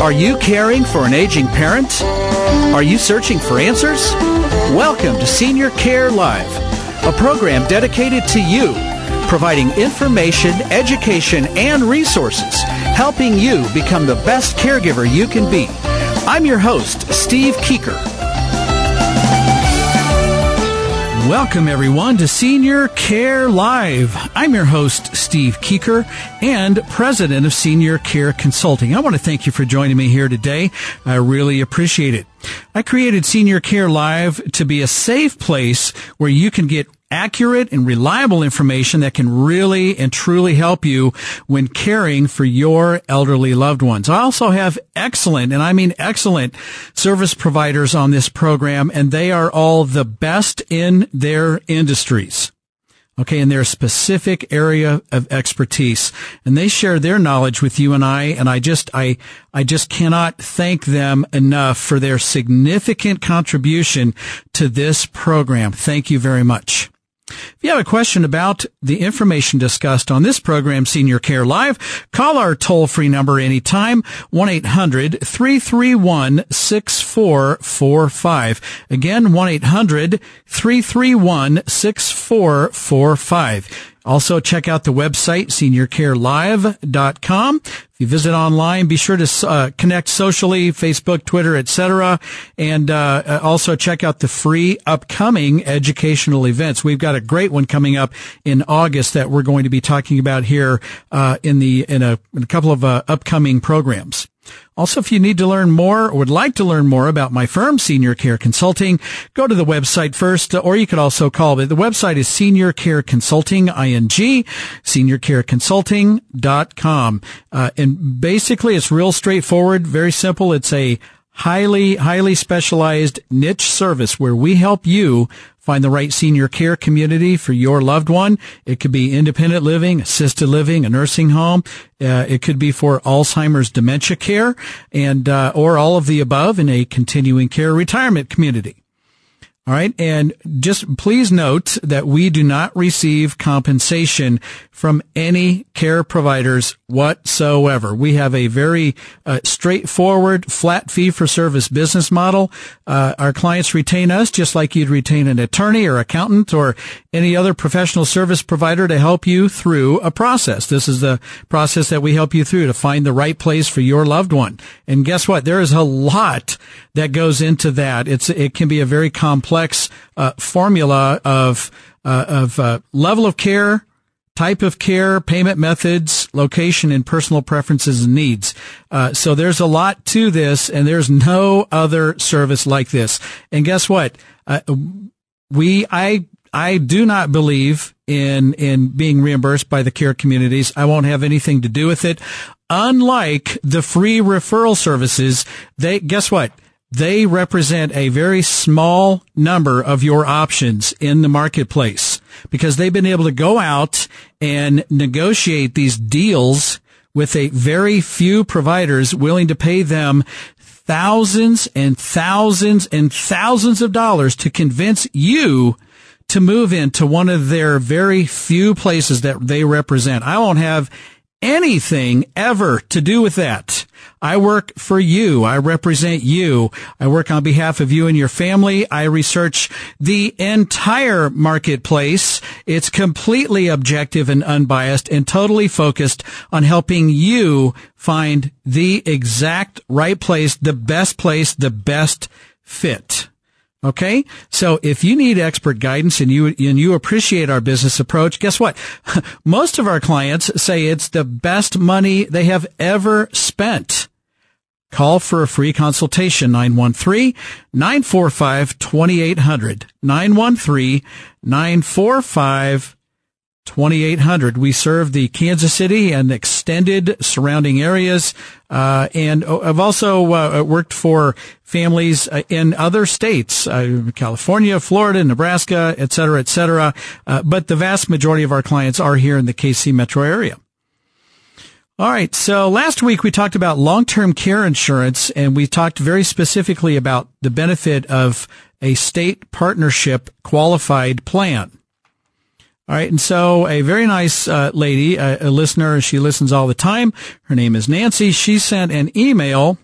Are you caring for an aging parent? Are you searching for answers? Welcome to Senior Care Live, a program dedicated to you, providing information, education, and resources, helping you become the best caregiver you can be. I'm your host, Steve Keeker. Welcome, everyone, to Senior Care Live. I'm your host, Steve Keeker, and president of Senior Care Consulting. I want to thank you for joining me here today. I really appreciate it. I created Senior Care Live to be a safe place where you can get accurate and reliable information that can really and truly help you when caring for your elderly loved ones. I also have excellent, and I mean excellent, service providers on this program, and they are all the best in their industries. Okay, in their specific area of expertise. And they share their knowledge with you and I, and I just, I, I just cannot thank them enough for their significant contribution to this program. Thank you very much. If you have a question about the information discussed on this program, Senior Care Live, call our toll free number anytime, 1-800-331-6445. Again, 1-800-331-6445. Also, check out the website, seniorcarelive.com. If you visit online, be sure to uh, connect socially, Facebook, Twitter, etc. And uh, uh, also check out the free upcoming educational events. We've got a great one coming up in August that we're going to be talking about here uh, in the in a, in a couple of uh, upcoming programs. Also, if you need to learn more or would like to learn more about my firm, Senior Care Consulting, go to the website first, or you could also call it. The website is Senior Care Consulting, ing, seniorcareconsulting.com. Uh, and basically it's real straightforward, very simple. It's a highly, highly specialized niche service where we help you find the right senior care community for your loved one. It could be independent living, assisted living, a nursing home. Uh, it could be for Alzheimer's dementia care and, uh, or all of the above in a continuing care retirement community. All right. And just please note that we do not receive compensation from any care providers whatsoever. We have a very uh, straightforward, flat fee for service business model. Uh, our clients retain us just like you'd retain an attorney or accountant or any other professional service provider to help you through a process. This is the process that we help you through to find the right place for your loved one. And guess what? There is a lot that goes into that. It's, it can be a very complex uh, formula of, uh, of uh, level of care, type of care, payment methods, location, and personal preferences and needs. Uh, so there's a lot to this, and there's no other service like this. And guess what? Uh, we, I, I do not believe in in being reimbursed by the care communities. I won't have anything to do with it. Unlike the free referral services, they guess what? They represent a very small number of your options in the marketplace because they've been able to go out and negotiate these deals with a very few providers willing to pay them thousands and thousands and thousands of dollars to convince you to move into one of their very few places that they represent. I won't have anything ever to do with that. I work for you. I represent you. I work on behalf of you and your family. I research the entire marketplace. It's completely objective and unbiased and totally focused on helping you find the exact right place, the best place, the best fit. Okay. So if you need expert guidance and you, and you appreciate our business approach, guess what? Most of our clients say it's the best money they have ever spent. Call for a free consultation, 913-945-2800, 913-945 2800. We serve the Kansas City and extended surrounding areas. Uh, and I've also uh, worked for families uh, in other states, uh, California, Florida, Nebraska, et cetera, et cetera. Uh, but the vast majority of our clients are here in the KC metro area. All right. So last week we talked about long-term care insurance and we talked very specifically about the benefit of a state partnership qualified plan. All right. And so a very nice uh, lady, a, a listener, she listens all the time. Her name is Nancy. She sent an email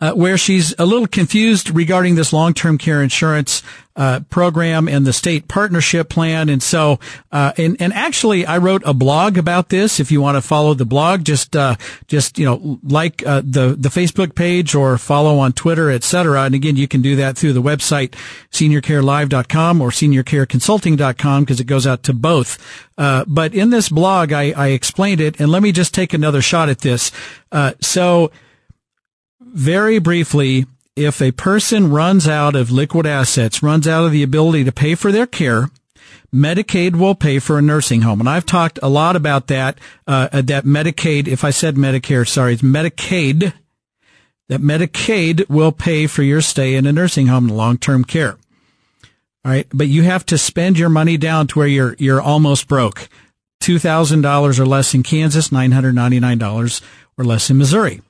uh, where she's a little confused regarding this long-term care insurance uh, program and the state partnership plan. And so, uh, and, and actually I wrote a blog about this. If you want to follow the blog, just, uh, just, you know, like, uh, the, the Facebook page or follow on Twitter, etc. And again, you can do that through the website, seniorcarelive.com or seniorcareconsulting.com because it goes out to both. Uh, but in this blog, I, I explained it and let me just take another shot at this. so, very briefly, if a person runs out of liquid assets, runs out of the ability to pay for their care, Medicaid will pay for a nursing home. And I've talked a lot about that, uh, that Medicaid, if I said Medicare, sorry, it's Medicaid, that Medicaid will pay for your stay in a nursing home in long-term care. All right. But you have to spend your money down to where you're, you're almost broke. $2,000 or less in Kansas, $999 or less in Missouri.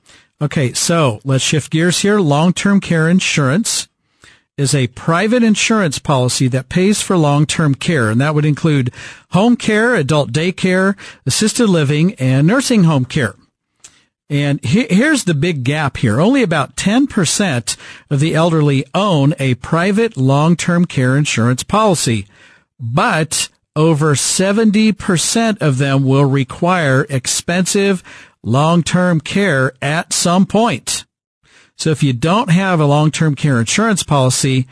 Okay, so let's shift gears here. Long-term care insurance is a private insurance policy that pays for long-term care, and that would include home care, adult daycare, assisted living, and nursing home care. And he- here's the big gap here. Only about 10% of the elderly own a private long-term care insurance policy, but over 70% of them will require expensive long-term care at some point. So if you don't have a long-term care insurance policy,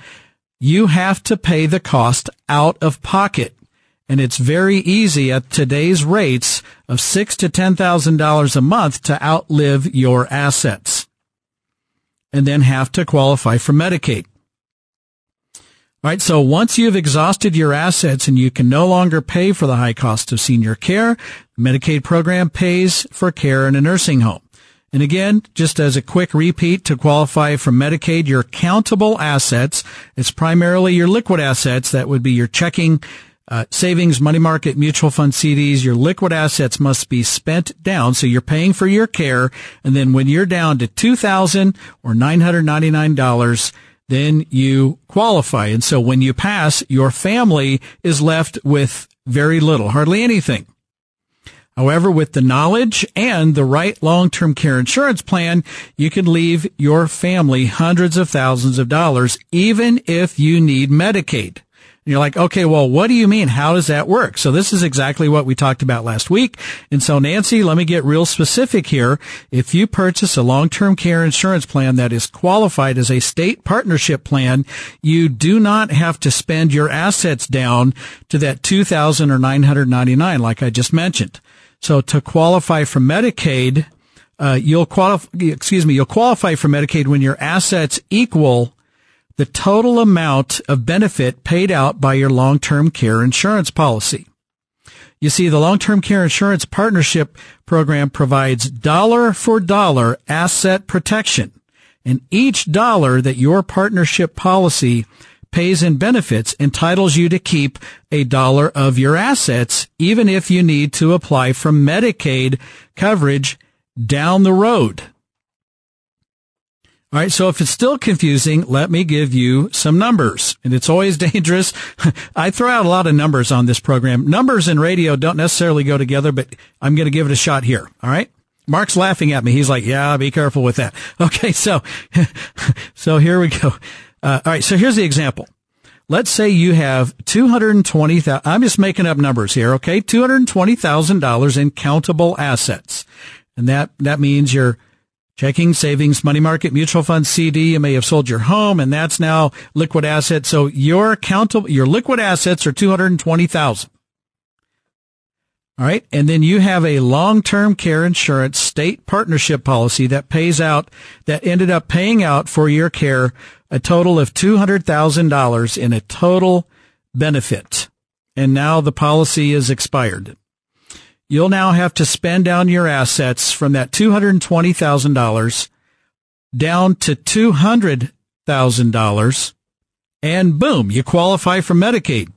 you have to pay the cost out of pocket. And it's very easy at today's rates of six to ten thousand dollars a month to outlive your assets and then have to qualify for Medicaid. All right. So once you've exhausted your assets and you can no longer pay for the high cost of senior care, the Medicaid program pays for care in a nursing home. And again, just as a quick repeat to qualify for Medicaid, your countable assets, it's primarily your liquid assets. That would be your checking, uh, savings, money market, mutual fund CDs. Your liquid assets must be spent down. So you're paying for your care. And then when you're down to 2000 or $999, then you qualify. And so when you pass, your family is left with very little, hardly anything. However, with the knowledge and the right long-term care insurance plan, you can leave your family hundreds of thousands of dollars, even if you need Medicaid. You're like, okay, well, what do you mean? How does that work? So this is exactly what we talked about last week. And so Nancy, let me get real specific here. If you purchase a long-term care insurance plan that is qualified as a state partnership plan, you do not have to spend your assets down to that 2000 or 999 like I just mentioned. So to qualify for Medicaid, uh, you'll qualify, excuse me, you'll qualify for Medicaid when your assets equal the total amount of benefit paid out by your long-term care insurance policy. You see, the long-term care insurance partnership program provides dollar for dollar asset protection. And each dollar that your partnership policy pays in benefits entitles you to keep a dollar of your assets, even if you need to apply for Medicaid coverage down the road. All right. So if it's still confusing, let me give you some numbers. And it's always dangerous. I throw out a lot of numbers on this program. Numbers and radio don't necessarily go together, but I'm going to give it a shot here. All right. Mark's laughing at me. He's like, yeah, be careful with that. Okay. So, so here we go. Uh, all right. So here's the example. Let's say you have 220,000, I'm just making up numbers here. Okay. $220,000 in countable assets. And that, that means you're Checking, savings, money market, mutual fund, CD. You may have sold your home and that's now liquid assets. So your countable, your liquid assets are 220,000. All right. And then you have a long-term care insurance state partnership policy that pays out, that ended up paying out for your care a total of $200,000 in a total benefit. and now the policy is expired. You'll now have to spend down your assets from that $220,000 down to $200,000 and boom, you qualify for Medicaid.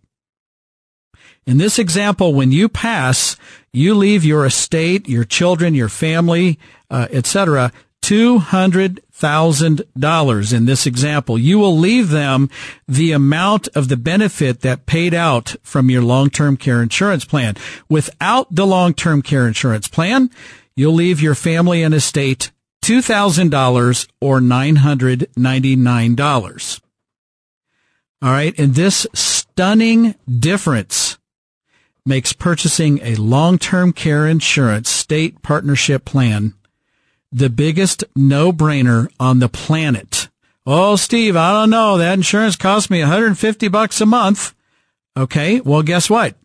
In this example, when you pass, you leave your estate, your children, your family, uh, etc., $200,000 in this example. You will leave them the amount of the benefit that paid out from your long-term care insurance plan. Without the long-term care insurance plan, you'll leave your family and estate $2,000 or $999. All right. And this stunning difference makes purchasing a long-term care insurance state partnership plan the biggest no-brainer on the planet. Oh, Steve, I don't know. That insurance cost me 150 bucks a month. Okay. Well, guess what?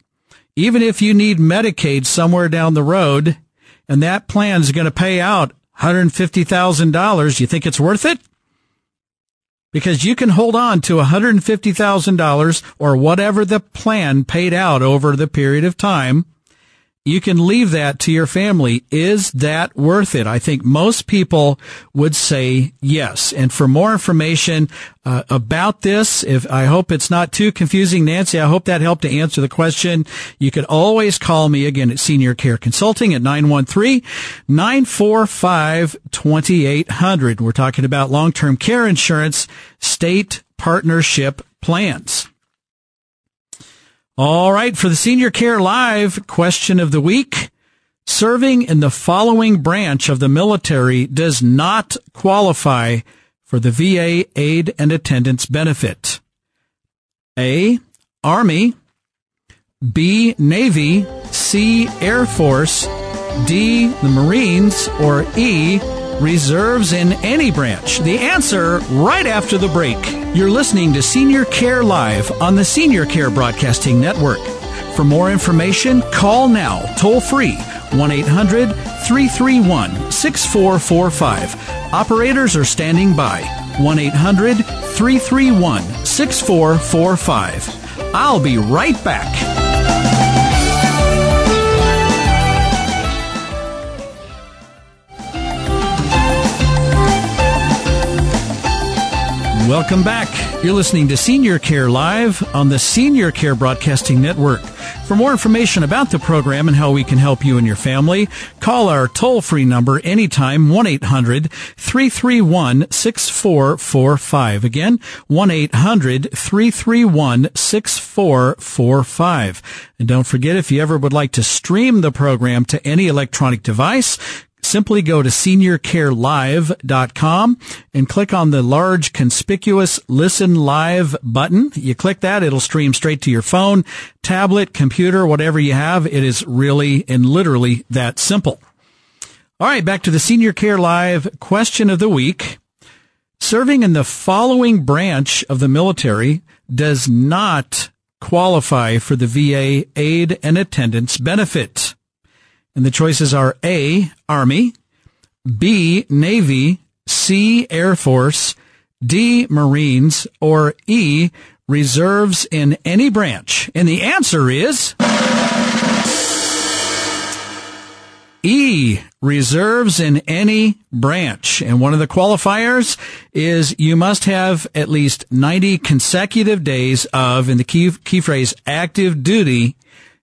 Even if you need Medicaid somewhere down the road and that plan is going to pay out $150,000, you think it's worth it? Because you can hold on to $150,000 or whatever the plan paid out over the period of time you can leave that to your family. Is that worth it? I think most people would say yes. And for more information uh, about this, if I hope it's not too confusing, Nancy, I hope that helped to answer the question. You could always call me again at Senior Care Consulting at 913-945-2800. We're talking about long-term care insurance state partnership plans. All right, for the Senior Care Live question of the week. Serving in the following branch of the military does not qualify for the VA aid and attendance benefit. A. Army. B. Navy. C. Air Force. D. The Marines. Or E reserves in any branch? The answer right after the break. You're listening to Senior Care Live on the Senior Care Broadcasting Network. For more information, call now, toll free, 1 800 331 6445. Operators are standing by, 1 800 331 6445. I'll be right back. Welcome back. You're listening to Senior Care Live on the Senior Care Broadcasting Network. For more information about the program and how we can help you and your family, call our toll free number anytime, 1-800-331-6445. Again, 1-800-331-6445. And don't forget, if you ever would like to stream the program to any electronic device, Simply go to seniorcarelive.com and click on the large conspicuous listen live button. You click that, it'll stream straight to your phone, tablet, computer, whatever you have. It is really and literally that simple. All right, back to the Senior Care Live question of the week. Serving in the following branch of the military does not qualify for the VA aid and attendance benefit. And the choices are A, Army, B, Navy, C, Air Force, D, Marines, or E, reserves in any branch. And the answer is E, reserves in any branch. And one of the qualifiers is you must have at least 90 consecutive days of, in the key, key phrase, active duty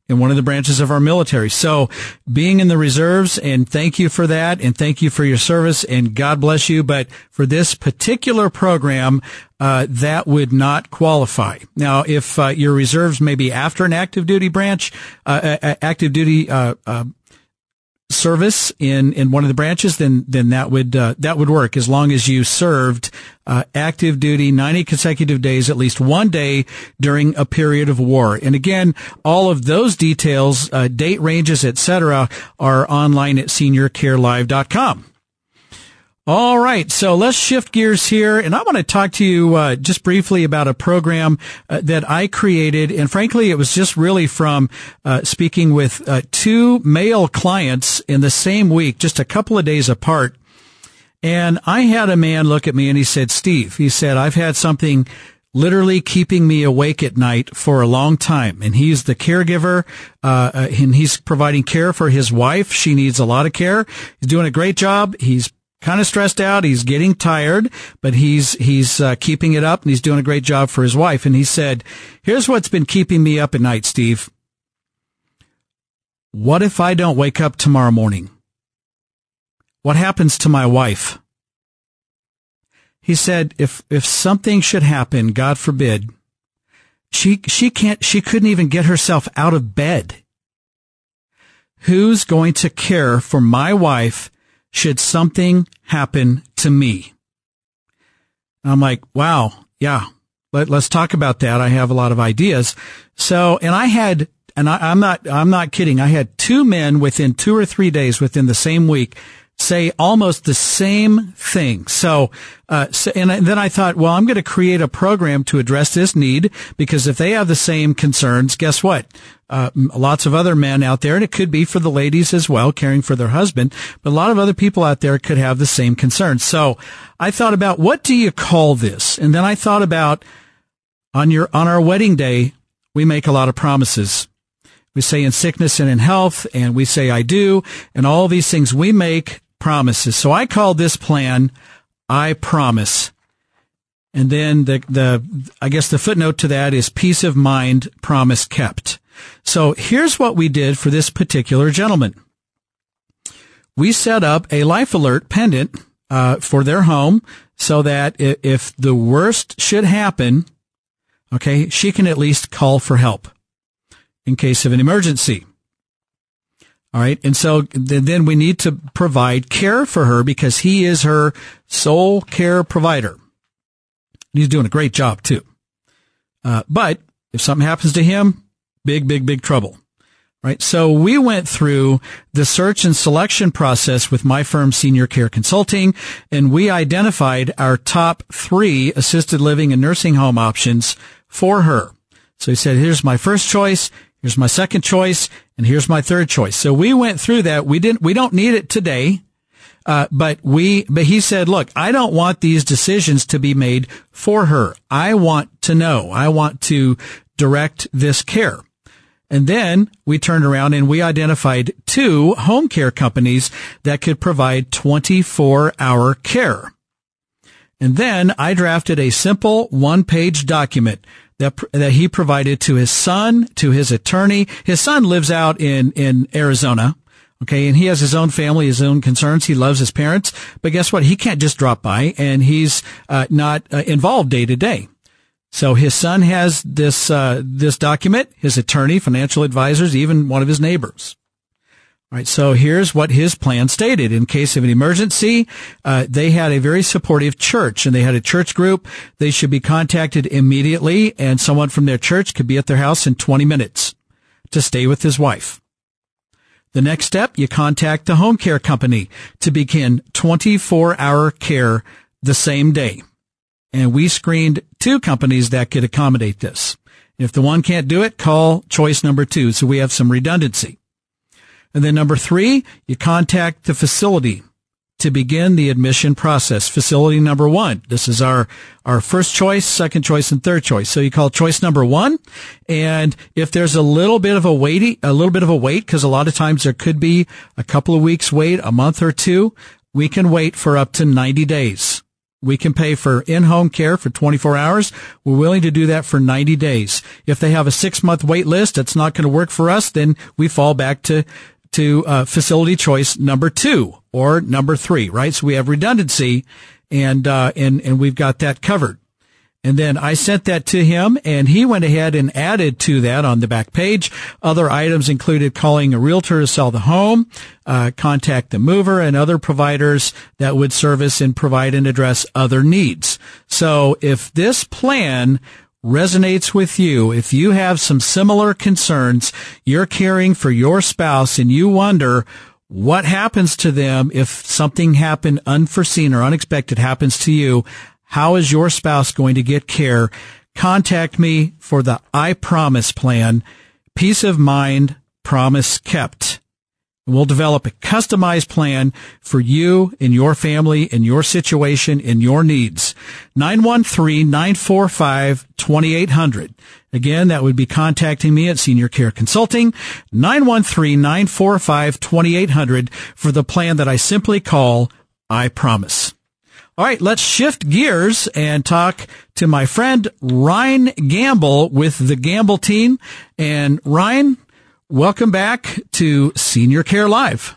in one of the branches of our military. So being in the reserves and thank you for that and thank you for your service and God bless you. But for this particular program, uh, that would not qualify. Now, if uh, your reserves may be after an active duty branch, uh, active duty uh, uh, service in, in one of the branches, then then that would uh, that would work as long as you served uh, active duty 90 consecutive days, at least one day during a period of war. And again, all of those details, uh, date ranges, etc., are online at seniorcarelive.com. All right, so let's shift gears here, and I want to talk to you uh, just briefly about a program uh, that I created, and frankly, it was just really from uh, speaking with uh, two male clients in the same week, just a couple of days apart. And I had a man look at me and he said, "Steve," he said, "I've had something literally keeping me awake at night for a long time. And he's the caregiver, uh, uh, and he's providing care for his wife. She needs a lot of care. He's doing a great job. He's kind of stressed out. He's getting tired, but he's, he's, uh, keeping it up and he's doing a great job for his wife. And he said, here's what's been keeping me up at night, Steve. What if I don't wake up tomorrow morning? What happens to my wife? He said, if, if something should happen, God forbid, she, she can't, she couldn't even get herself out of bed. Who's going to care for my wife should something happen to me? And I'm like, wow, yeah, let, us talk about that. I have a lot of ideas. So, and I had, and I, I'm not, I'm not kidding. I had two men within two or three days within the same week say almost the same thing. So, uh, so, and then I thought, well, I'm going to create a program to address this need because if they have the same concerns, guess what? Uh, lots of other men out there, and it could be for the ladies as well, caring for their husband, but a lot of other people out there could have the same concerns. So I thought about what do you call this? And then I thought about on your, on our wedding day, we make a lot of promises. We say in sickness and in health, and we say I do, and all these things we make promises. So I call this plan I promise. And then the, the, I guess the footnote to that is peace of mind, promise kept. So here's what we did for this particular gentleman. We set up a life alert pendant, uh, for their home so that if the worst should happen, okay, she can at least call for help in case of an emergency. All right. And so then we need to provide care for her because he is her sole care provider. He's doing a great job too. Uh, but if something happens to him, big, big, big trouble. Right. So we went through the search and selection process with my firm Senior Care Consulting and we identified our top three assisted living and nursing home options for her. So he said, here's my first choice. Here's my second choice and here's my third choice. So we went through that. We didn't, we don't need it today. Uh, but we, but he said, look, I don't want these decisions to be made for her. I want to know. I want to direct this care. And then we turned around and we identified two home care companies that could provide 24 hour care. And then I drafted a simple one page document that that he provided to his son, to his attorney. His son lives out in in Arizona. Okay, and he has his own family, his own concerns. He loves his parents, but guess what? He can't just drop by, and he's uh, not uh, involved day to day. So his son has this uh, this document. His attorney, financial advisors, even one of his neighbors. So here's what his plan stated. In case of an emergency, uh, they had a very supportive church and they had a church group. They should be contacted immediately and someone from their church could be at their house in 20 minutes to stay with his wife. The next step, you contact the home care company to begin 24 hour care the same day. And we screened two companies that could accommodate this. If the one can't do it, call choice number two. So we have some redundancy. And then number three, you contact the facility to begin the admission process. Facility number one. This is our, our first choice, second choice, and third choice. So you call choice number one. And if there's a little bit of a wait, a little bit of a wait, because a lot of times there could be a couple of weeks wait, a month or two, we can wait for up to 90 days. We can pay for in-home care for 24 hours. We're willing to do that for 90 days. If they have a six month wait list, that's not going to work for us. Then we fall back to to uh, facility choice number two or number three, right? So we have redundancy, and uh, and and we've got that covered. And then I sent that to him and he went ahead and added to that on the back page. Other items included calling a realtor to sell the home, uh, contact the mover and other providers that would service and provide and address other needs. So if this plan resonates with you, if you have some similar concerns, you're caring for your spouse and you wonder what happens to them if something happened unforeseen or unexpected happens to you, how is your spouse going to get care? Contact me for the I Promise plan. Peace of mind, promise kept. We'll develop a customized plan for you and your family and your situation and your needs. 913-945-2800. Again, that would be contacting me at Senior Care Consulting, 913-945-2800 for the plan that I simply call I Promise. All right, let's shift gears and talk to my friend Ryan Gamble with the Gamble team. And Ryan, welcome back to Senior Care Live.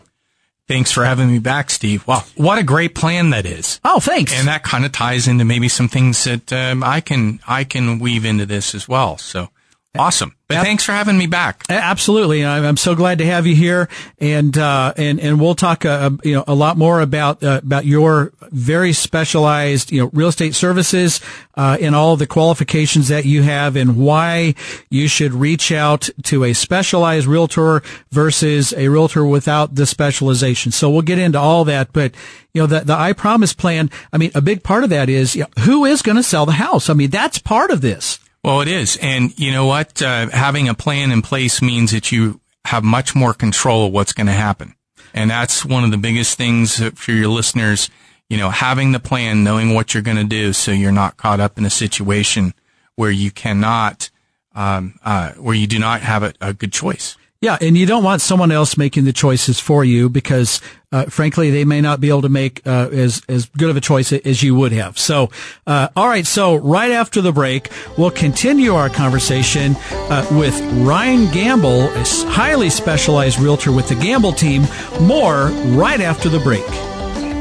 Thanks for having me back, Steve. Wow, what a great plan that is. Oh, thanks. And that kind of ties into maybe some things that um, I can I can weave into this as well. So awesome. But thanks for having me back. Absolutely, I'm so glad to have you here, and uh, and and we'll talk uh, you know a lot more about uh, about your very specialized you know real estate services uh, and all the qualifications that you have, and why you should reach out to a specialized realtor versus a realtor without the specialization. So we'll get into all that, but you know the the I Promise plan. I mean, a big part of that is you know, who is going to sell the house. I mean, that's part of this. Well, it is. And you know what? Uh, having a plan in place means that you have much more control of what's going to happen. And that's one of the biggest things for your listeners, you know, having the plan, knowing what you're going to do so you're not caught up in a situation where you cannot, um, uh, where you do not have a, a good choice. Yeah, and you don't want someone else making the choices for you because, uh, frankly, they may not be able to make uh, as as good of a choice as you would have. So, uh, all right. So, right after the break, we'll continue our conversation uh, with Ryan Gamble, a highly specialized realtor with the Gamble team. More right after the break.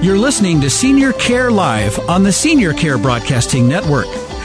You're listening to Senior Care Live on the Senior Care Broadcasting Network.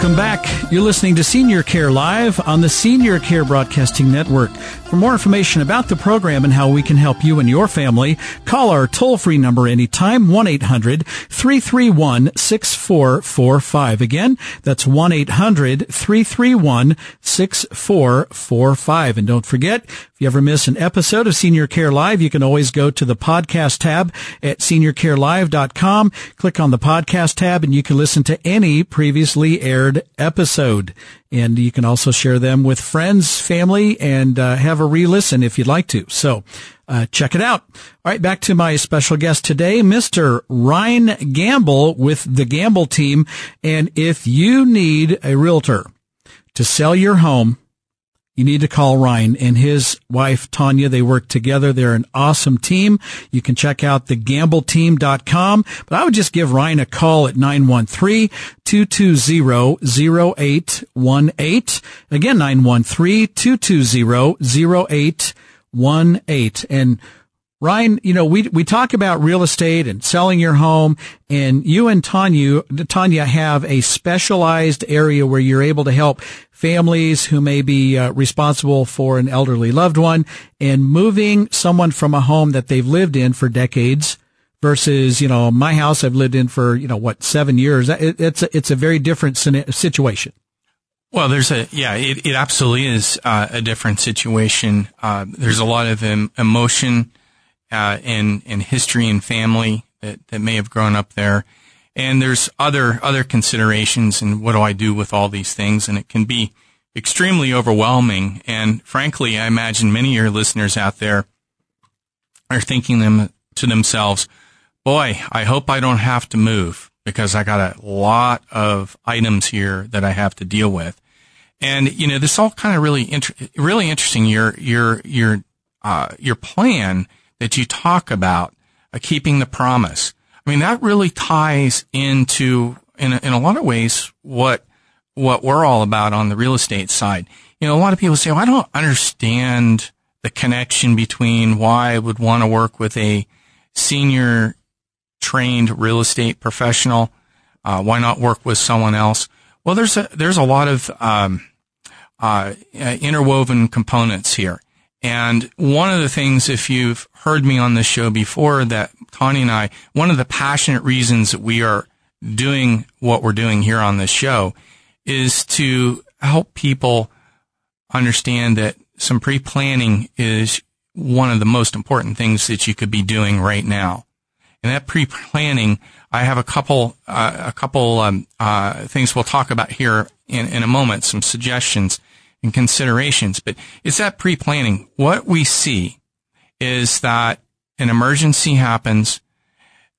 Welcome back. You're listening to Senior Care Live on the Senior Care Broadcasting Network. For more information about the program and how we can help you and your family, call our toll free number anytime, 1-800-331-6445. Again, that's 1-800-331-6445. And don't forget, if you ever miss an episode of Senior Care Live, you can always go to the podcast tab at seniorcarelive.com, click on the podcast tab, and you can listen to any previously aired episode. And you can also share them with friends, family, and uh, have a re-listen if you'd like to. So uh, check it out. All right, back to my special guest today, Mr. Ryan Gamble with the Gamble team. And if you need a realtor to sell your home, you need to call Ryan and his wife, Tanya. They work together. They're an awesome team. You can check out thegambleteam.com, but I would just give Ryan a call at 913-220-0818. Again, 913-220-0818. And Ryan, you know, we, we talk about real estate and selling your home and you and Tanya, Tanya have a specialized area where you're able to help families who may be uh, responsible for an elderly loved one and moving someone from a home that they've lived in for decades versus, you know, my house I've lived in for, you know, what, seven years. It, it's a, it's a very different situation. Well, there's a yeah, it, it absolutely is uh, a different situation. Uh, there's a lot of em- emotion uh, and and history and family that, that may have grown up there, and there's other other considerations and what do I do with all these things, and it can be extremely overwhelming. And frankly, I imagine many of your listeners out there are thinking them to themselves, "Boy, I hope I don't have to move." Because I got a lot of items here that I have to deal with. And, you know, this all kind of really, inter- really interesting. Your, your, your, uh, your plan that you talk about, uh, keeping the promise. I mean, that really ties into, in a, in a lot of ways, what, what we're all about on the real estate side. You know, a lot of people say, well, I don't understand the connection between why I would want to work with a senior trained real estate professional. Uh, why not work with someone else? Well, there's a, there's a lot of, um, uh, interwoven components here. And one of the things, if you've heard me on this show before, that Tanya and I, one of the passionate reasons that we are doing what we're doing here on this show is to help people understand that some pre-planning is one of the most important things that you could be doing right now. And that pre-planning, I have a couple, uh, a couple um, uh, things we'll talk about here in, in a moment, some suggestions and considerations. But it's that pre-planning. What we see is that an emergency happens,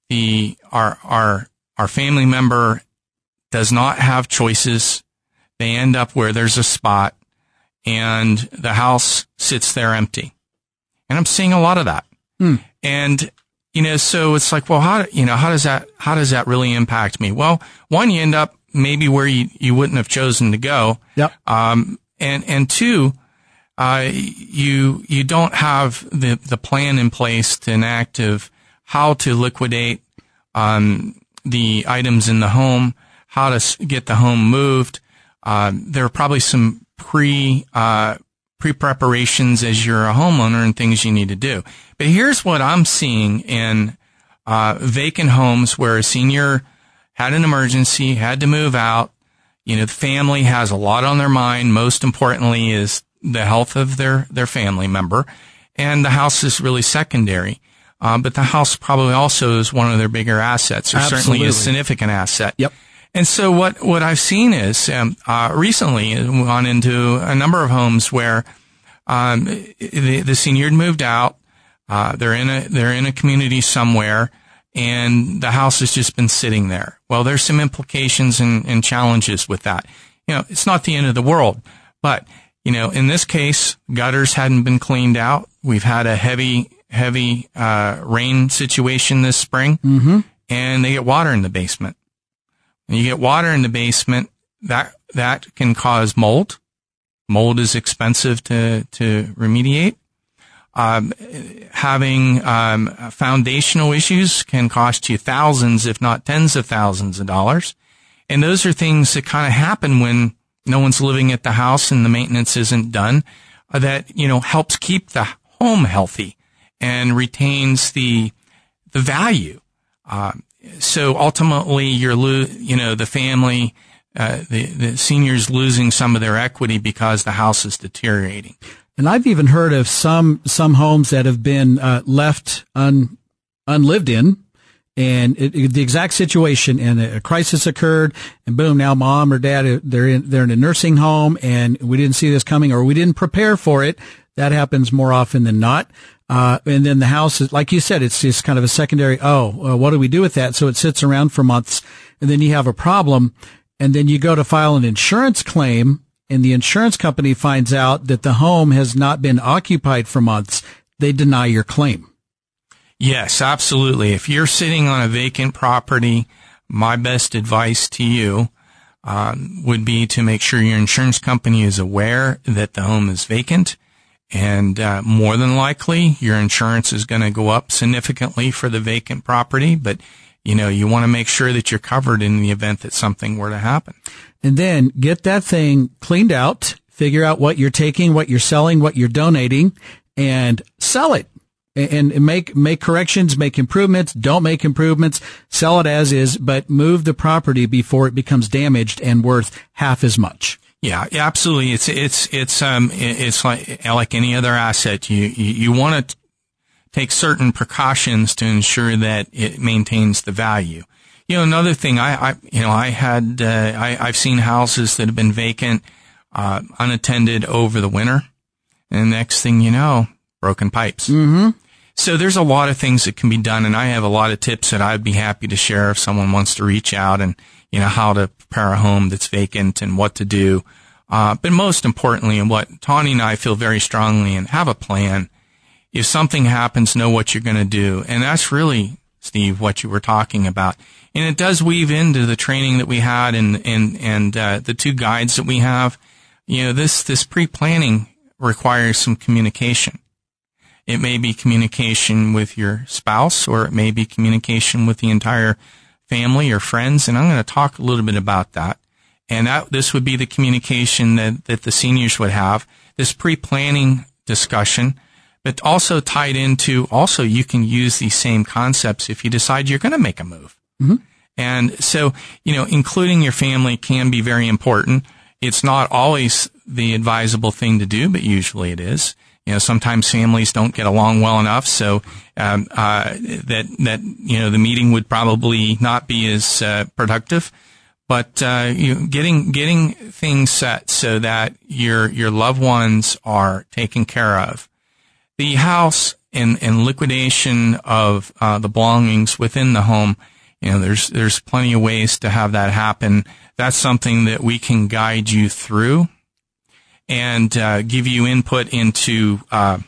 the our our our family member does not have choices. They end up where there's a spot, and the house sits there empty. And I'm seeing a lot of that. Hmm. And you know, so it's like, well, how you know how does that how does that really impact me? Well, one, you end up maybe where you, you wouldn't have chosen to go. Yep. Um, and and two, uh, you you don't have the the plan in place to enact of how to liquidate um, the items in the home, how to get the home moved. Uh, there are probably some pre uh, pre preparations as you're a homeowner and things you need to do. But here's what I'm seeing in uh, vacant homes where a senior had an emergency, had to move out. You know, the family has a lot on their mind. Most importantly is the health of their, their family member. And the house is really secondary. Uh, but the house probably also is one of their bigger assets, or certainly Absolutely. a significant asset. Yep. And so what, what I've seen is, um, uh, recently gone into a number of homes where, um, the, the senior moved out. Uh, they're in a, they're in a community somewhere and the house has just been sitting there. Well, there's some implications and, and challenges with that. You know, it's not the end of the world, but you know, in this case, gutters hadn't been cleaned out. We've had a heavy, heavy, uh, rain situation this spring Mm-hmm. and they get water in the basement. When you get water in the basement, that, that can cause mold. Mold is expensive to, to remediate. Um, having um, foundational issues can cost you thousands, if not tens of thousands of dollars. And those are things that kind of happen when no one's living at the house and the maintenance isn't done. uh, That you know helps keep the home healthy and retains the the value. Um, so ultimately, you're lo- you know the family, uh, the the seniors losing some of their equity because the house is deteriorating. And I've even heard of some some homes that have been uh, left un, unlived in, and it, it- the exact situation, and a crisis occurred, and boom, now mom or dad uh, they're in they're in a nursing home, and we didn't see this coming, or we didn't prepare for it. That happens more often than not. Uh, and then the house is, like you said, it's just kind of a secondary. Oh, uh, what do we do with that? So it sits around for months, and then you have a problem, and then you go to file an insurance claim, and the insurance company finds out that the home has not been occupied for months. They deny your claim. Yes, absolutely. If you're sitting on a vacant property, my best advice to you um, would be to make sure your insurance company is aware that the home is vacant. And uh, more than likely, your insurance is going to go up significantly for the vacant property. But you know, you want to make sure that you're covered in the event that something were to happen. and then get that thing cleaned out, figure out what you're taking, what you're selling, what you're donating, and sell it. And and make make corrections, make improvements. Don't make improvements. Sell it as is, but move the property before it becomes damaged and worth half as much. Yeah, yeah, absolutely. It's it's it's um it's like like any other asset. You you, you want to take certain precautions to ensure that it maintains the value. You know, another thing I, I you know I had uh, I I've seen houses that have been vacant, uh, unattended over the winter, and next thing you know, broken pipes. Mm-hmm. So there's a lot of things that can be done, and I have a lot of tips that I'd be happy to share if someone wants to reach out and you know how to prepare a home that's vacant and what to do. Uh, but most importantly, and what Tanya and I feel very strongly and have a plan. If something happens, know what you're going to do, and that's really Steve what you were talking about. And it does weave into the training that we had and and and uh, the two guides that we have. You know, this this pre planning requires some communication. It may be communication with your spouse or it may be communication with the entire family or friends. And I'm going to talk a little bit about that. And that, this would be the communication that, that the seniors would have, this pre-planning discussion, but also tied into, also you can use these same concepts if you decide you're going to make a move. And so, you know, including your family can be very important. It's not always the advisable thing to do, but usually it is. You know, sometimes families don't get along well enough, so um, uh, that that you know the meeting would probably not be as uh, productive. But uh, you know, getting getting things set so that your your loved ones are taken care of. The house and, liquidation of uh, the belongings within the home you know, there's there's plenty of ways to have that happen. That's something that we can guide you through and uh, give you input into uh,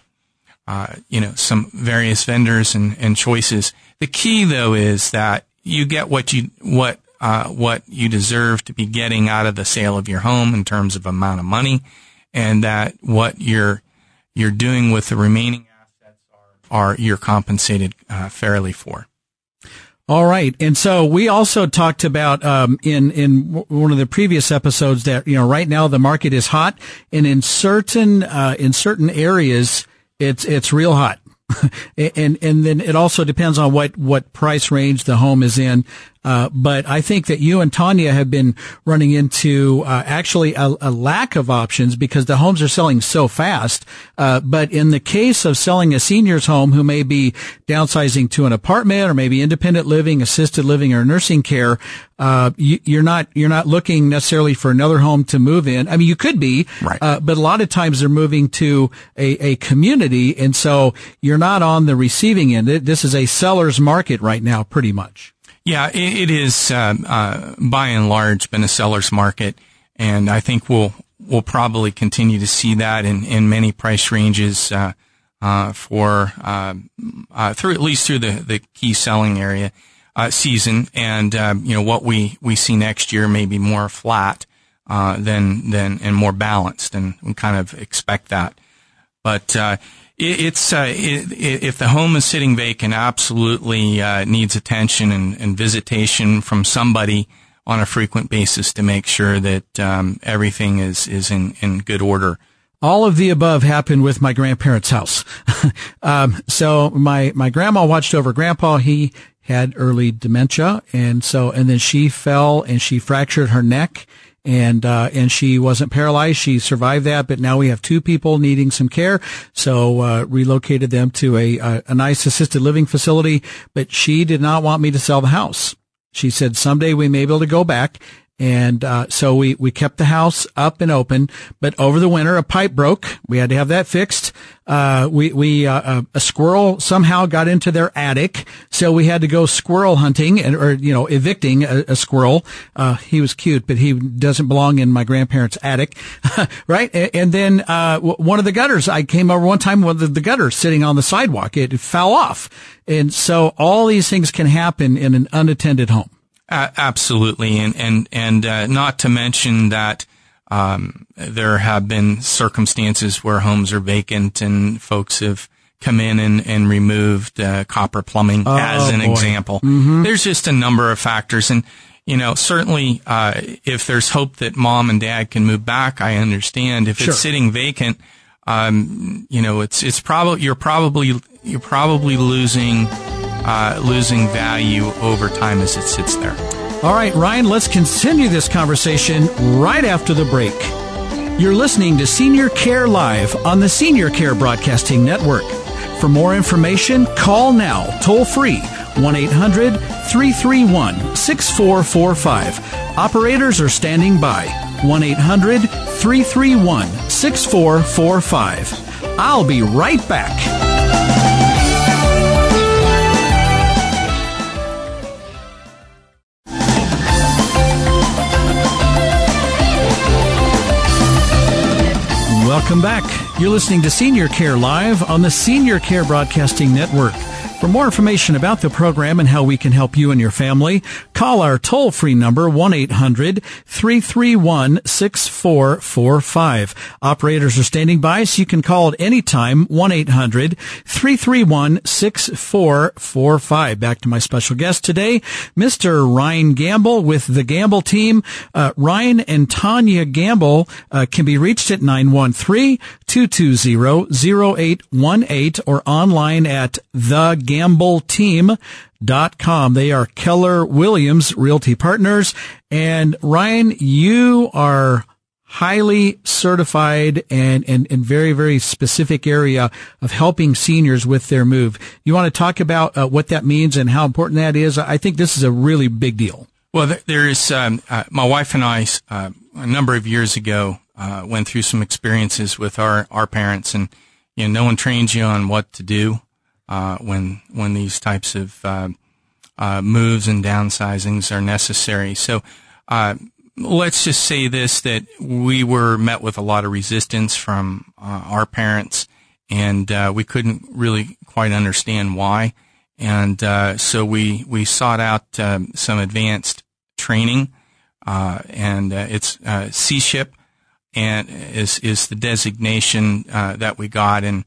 uh, you know some various vendors and, and choices. The key though is that you get what you what uh, what you deserve to be getting out of the sale of your home in terms of amount of money, and that what you're you're doing with the remaining assets are, are you're compensated uh, fairly for. All right, and so we also talked about um, in in one of the previous episodes that you know right now the market is hot, and in certain uh, in certain areas it's it's real hot. and and then it also depends on what what price range the home is in. Uh, but I think that you and Tanya have been running into uh, actually a, a, lack of options because the homes are selling so fast. Uh, but in the case of selling a senior's home who may be downsizing to an apartment or maybe independent living, assisted living, or nursing care, uh, you, are not you're not looking necessarily for another home to move in. I mean, you could be, right. Uh, but a lot of times they're moving to a, a community, and so you're not on the receiving end. This is a seller's market right now, pretty much. Yeah, it, it is uh, uh, by and large been a seller's market, and I think we'll we'll probably continue to see that in, in many price ranges uh, uh for uh, uh, through at least through the, the key selling area season, and you know what we, we see next year may be more flat than than and more balanced, and we kind of expect that, but it's uh, it, if the home is sitting vacant, absolutely uh, needs attention and, and, visitation from somebody on a frequent basis to make sure that um, everything is is in, in good order. All of the above happened with my grandparents' house. um, so my my grandma watched over grandpa. He had early dementia, and so and then she fell and she fractured her neck and uh, and she wasn't paralyzed. She survived that, but now we have two people needing some care. So uh, relocated them to a, a, a nice assisted living facility. But she did not want me to sell the house. She said someday we may be able to go back and uh, so we, we kept the house up and open. But over the winter, a pipe broke. We had to have that fixed. Uh, we we uh, uh, a squirrel somehow got into their attic, so we had to go squirrel hunting and or you know evicting a, a squirrel. Uh, he was cute, but he doesn't belong in my grandparents' attic, right? And, then uh, one of the gutters, I came over one time with the, the gutter sitting on the sidewalk. It fell off, and so all these things can happen in an unattended home. Uh, absolutely, and and and uh, not to mention that um, there have been circumstances where homes are vacant and folks have come in and, and removed uh, copper plumbing oh, as an boy. example. Mm-hmm. There's just a number of factors, and you know certainly uh, if there's hope that mom and dad can move back, I understand. If sure. it's sitting vacant, um, you know it's it's probably you're probably you're probably losing uh, losing value over time as it sits there. All right, Ryan, let's continue this conversation right after the break. You're listening to Senior Care Live on the Senior Care Broadcasting Network. For more information, call now, toll free, 1 800 331 6445. Operators are standing by, 1 800 331 6445. I'll be right back. Welcome back. You're listening to Senior Care Live on the Senior Care Broadcasting Network. For more information about the program and how we can help you and your family, call our toll free number 1-800-331-6445. Operators are standing by so you can call at any time 1-800-331-6445. Back to my special guest today, Mr. Ryan Gamble with the Gamble team. Uh, Ryan and Tanya Gamble uh, can be reached at 913 220-0818 or online at thegambleteam.com. They are Keller Williams Realty Partners. And Ryan, you are highly certified and, and, and very, very specific area of helping seniors with their move. You want to talk about uh, what that means and how important that is? I think this is a really big deal. Well, there is, um, uh, my wife and I, uh, a number of years ago, uh, went through some experiences with our, our parents and, you know, no one trains you on what to do, uh, when, when these types of, uh, uh, moves and downsizings are necessary. So, uh, let's just say this, that we were met with a lot of resistance from, our parents and, we couldn't really quite understand why. And, so we, we sought out, um, some advanced training, and, it's, C-SHIP, and is is the designation uh, that we got. And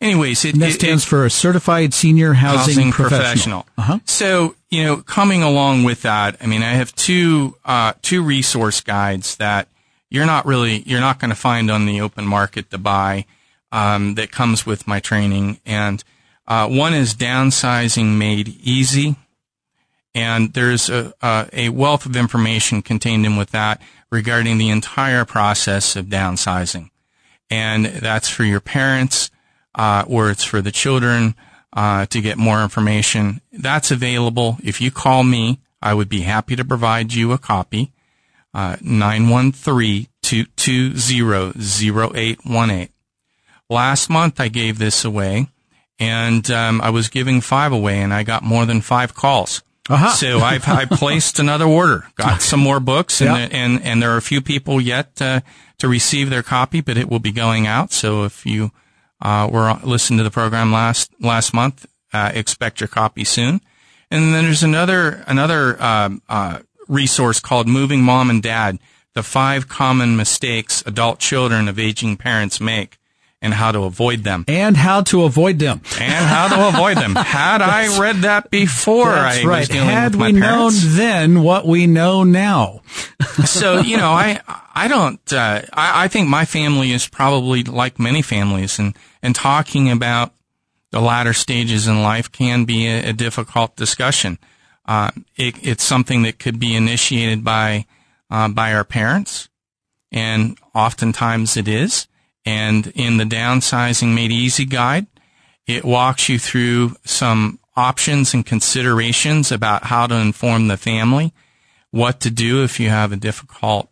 anyways, it, that stands it, for a certified senior housing, housing professional. professional. Uh-huh. So you know, coming along with that, I mean, I have two uh, two resource guides that you're not really you're not going to find on the open market to buy um, that comes with my training, and uh, one is downsizing made easy. And there's a, a wealth of information contained in with that regarding the entire process of downsizing. And that's for your parents, uh, or it's for the children, uh, to get more information. That's available. If you call me, I would be happy to provide you a copy. Uh, 913-220-0818. Last month I gave this away and, um, I was giving five away and I got more than five calls. Uh-huh. So I've I placed another order, got some more books, and yep. and and there are a few people yet uh, to receive their copy, but it will be going out. So if you uh, were listening to the program last last month, uh, expect your copy soon. And then there's another another um, uh, resource called Moving Mom and Dad: The Five Common Mistakes Adult Children of Aging Parents Make and how to avoid them. And how to avoid them. And how to avoid them. Had I read that before that's I right. Had we known then what we know now. so, you know, I, I don't, uh, I, I think my family is probably like many families and, and talking about the latter stages in life can be a, a difficult discussion. Uh, it, it's something that could be initiated by, uh, by our parents. And oftentimes it is. And in the downsizing made easy guide, it walks you through some options and considerations about how to inform the family, what to do if you have a difficult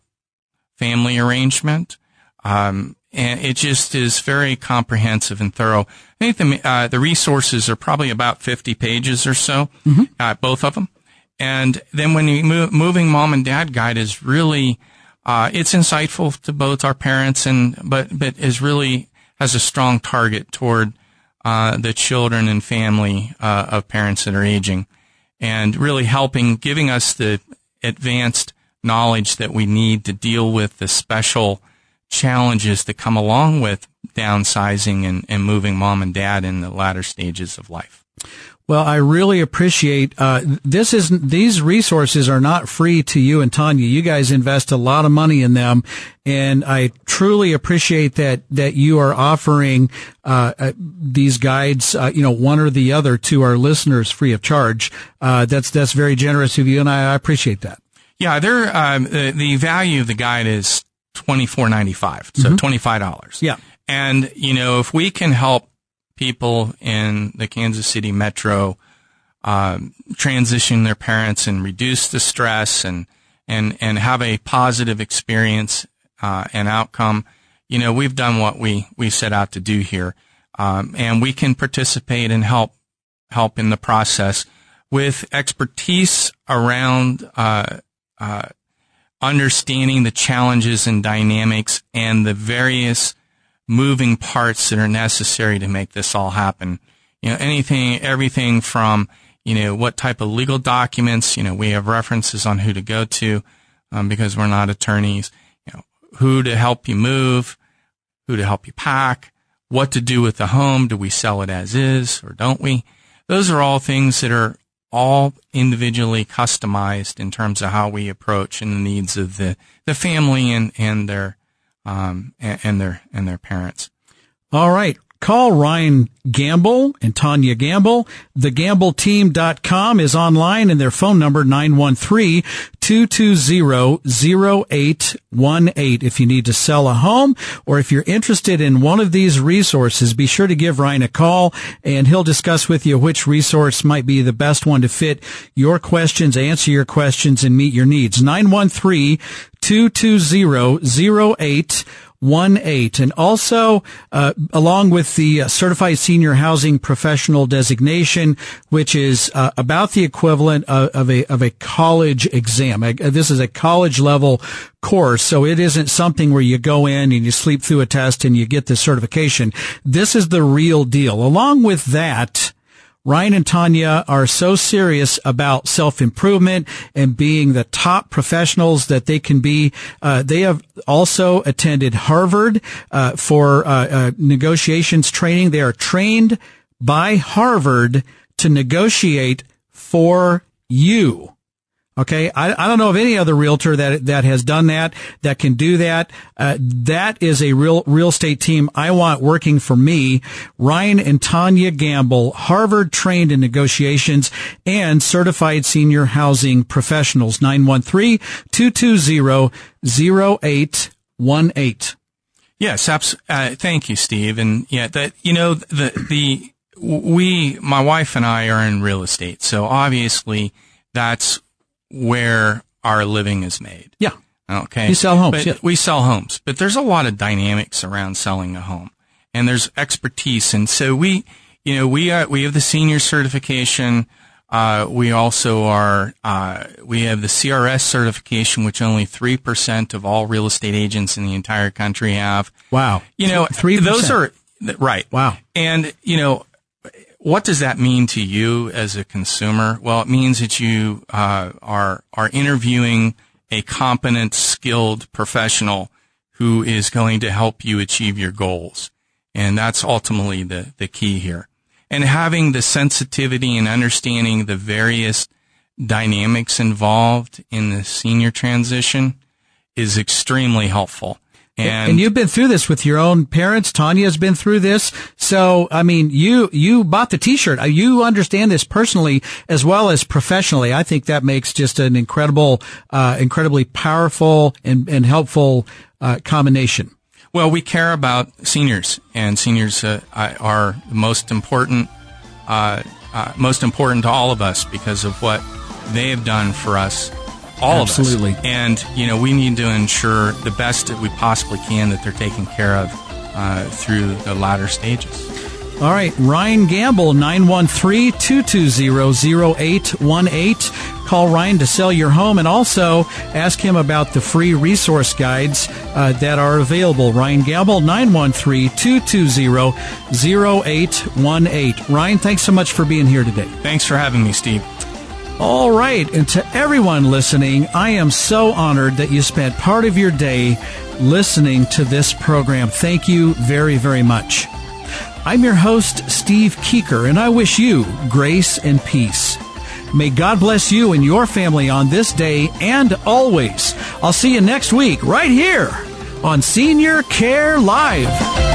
family arrangement. Um, and it just is very comprehensive and thorough. I think the, uh, the resources are probably about 50 pages or so, mm-hmm. uh, both of them. And then when you move, moving mom and dad guide is really uh, it's insightful to both our parents and but but is really has a strong target toward uh, the children and family uh, of parents that are aging, and really helping giving us the advanced knowledge that we need to deal with the special challenges that come along with downsizing and, and moving mom and dad in the latter stages of life. Well, I really appreciate uh, this. Is these resources are not free to you and Tanya. You guys invest a lot of money in them, and I truly appreciate that that you are offering uh, uh, these guides, uh, you know, one or the other to our listeners free of charge. Uh, that's that's very generous of you, and I, I appreciate that. Yeah, there. Um, the, the value of the guide is twenty four ninety five, so mm-hmm. twenty five dollars. Yeah, and you know, if we can help people in the Kansas City metro um, transition their parents and reduce the stress and and and have a positive experience uh, and outcome. You know, we've done what we we set out to do here, um, and we can participate and help help in the process with expertise around uh, uh, understanding the challenges and dynamics and the various moving parts that are necessary to make this all happen. You know, anything, everything from, you know, what type of legal documents, you know, we have references on who to go to, um, because we're not attorneys, you know, who to help you move, who to help you pack, what to do with the home. Do we sell it as is or don't we? Those are all things that are all individually customized in terms of how we approach and the needs of the, the family and, and their, um, and, and, their and their parents. All right. Call Ryan Gamble and Tanya Gamble. TheGambleTeam.com is online and their phone number 913-220-0818. If you need to sell a home or if you're interested in one of these resources, be sure to give Ryan a call and he'll discuss with you which resource might be the best one to fit your questions, answer your questions and meet your needs. 913 220 08 one eight, and also uh, along with the uh, certified senior housing professional designation, which is uh, about the equivalent of, of, a of a college exam. This is a college level course, so it isn't something where you go in and you sleep through a test and you get the certification. This is the real deal. Along with that. Ryan and Tanya are so serious about self improvement and being the top professionals that they can be. Uh, they have also attended Harvard uh, for uh, uh negotiations training. They are trained by Harvard to negotiate for you. Okay. I, I don't know of any other realtor that, that has done that, that can do that. Uh, that is a real, real estate team I want working for me. Ryan and Tanya Gamble, Harvard trained in negotiations and certified senior housing professionals. 913-220-0818. Yes. Abs- uh, thank you, Steve. And yeah, that, you know, the, the, we, my wife and I are in real estate. So obviously that's where our living is made. Yeah. Okay. You sell homes. But yeah. We sell homes, but there's a lot of dynamics around selling a home and there's expertise. And so we, you know, we are, we have the senior certification. Uh, we also are, uh, we have the CRS certification, which only 3% of all real estate agents in the entire country have. Wow. You know, 3%. those are, right. Wow. And, you know, what does that mean to you as a consumer? Well, it means that you uh, are are interviewing a competent, skilled professional who is going to help you achieve your goals, and that's ultimately the the key here. And having the sensitivity and understanding the various dynamics involved in the senior transition is extremely helpful. And, and, you've been through this with your own parents. Tanya's been through this. So, I mean, you, you bought the t-shirt. Uh, you understand this personally as well as professionally. I think that makes just an incredible, uh, incredibly powerful and, and helpful, uh, combination. Well, we care about seniors and seniors uh, are the most important, uh, uh, most important to all of us because of what they have done for us all Absolutely. of us. And, you know, we need to ensure the best that we possibly can that they're taken care of uh, through the latter stages. All right, Ryan Gamble, 913-220-0818. Call Ryan to sell your home and also ask him about the free resource guides uh, that are available. Ryan Gamble, 913-220-0818. Ryan, thanks so much for being here today. Thanks for having me, Steve. All right. And to everyone listening, I am so honored that you spent part of your day listening to this program. Thank you very, very much. I'm your host, Steve Keeker, and I wish you grace and peace. May God bless you and your family on this day and always. I'll see you next week right here on Senior Care Live.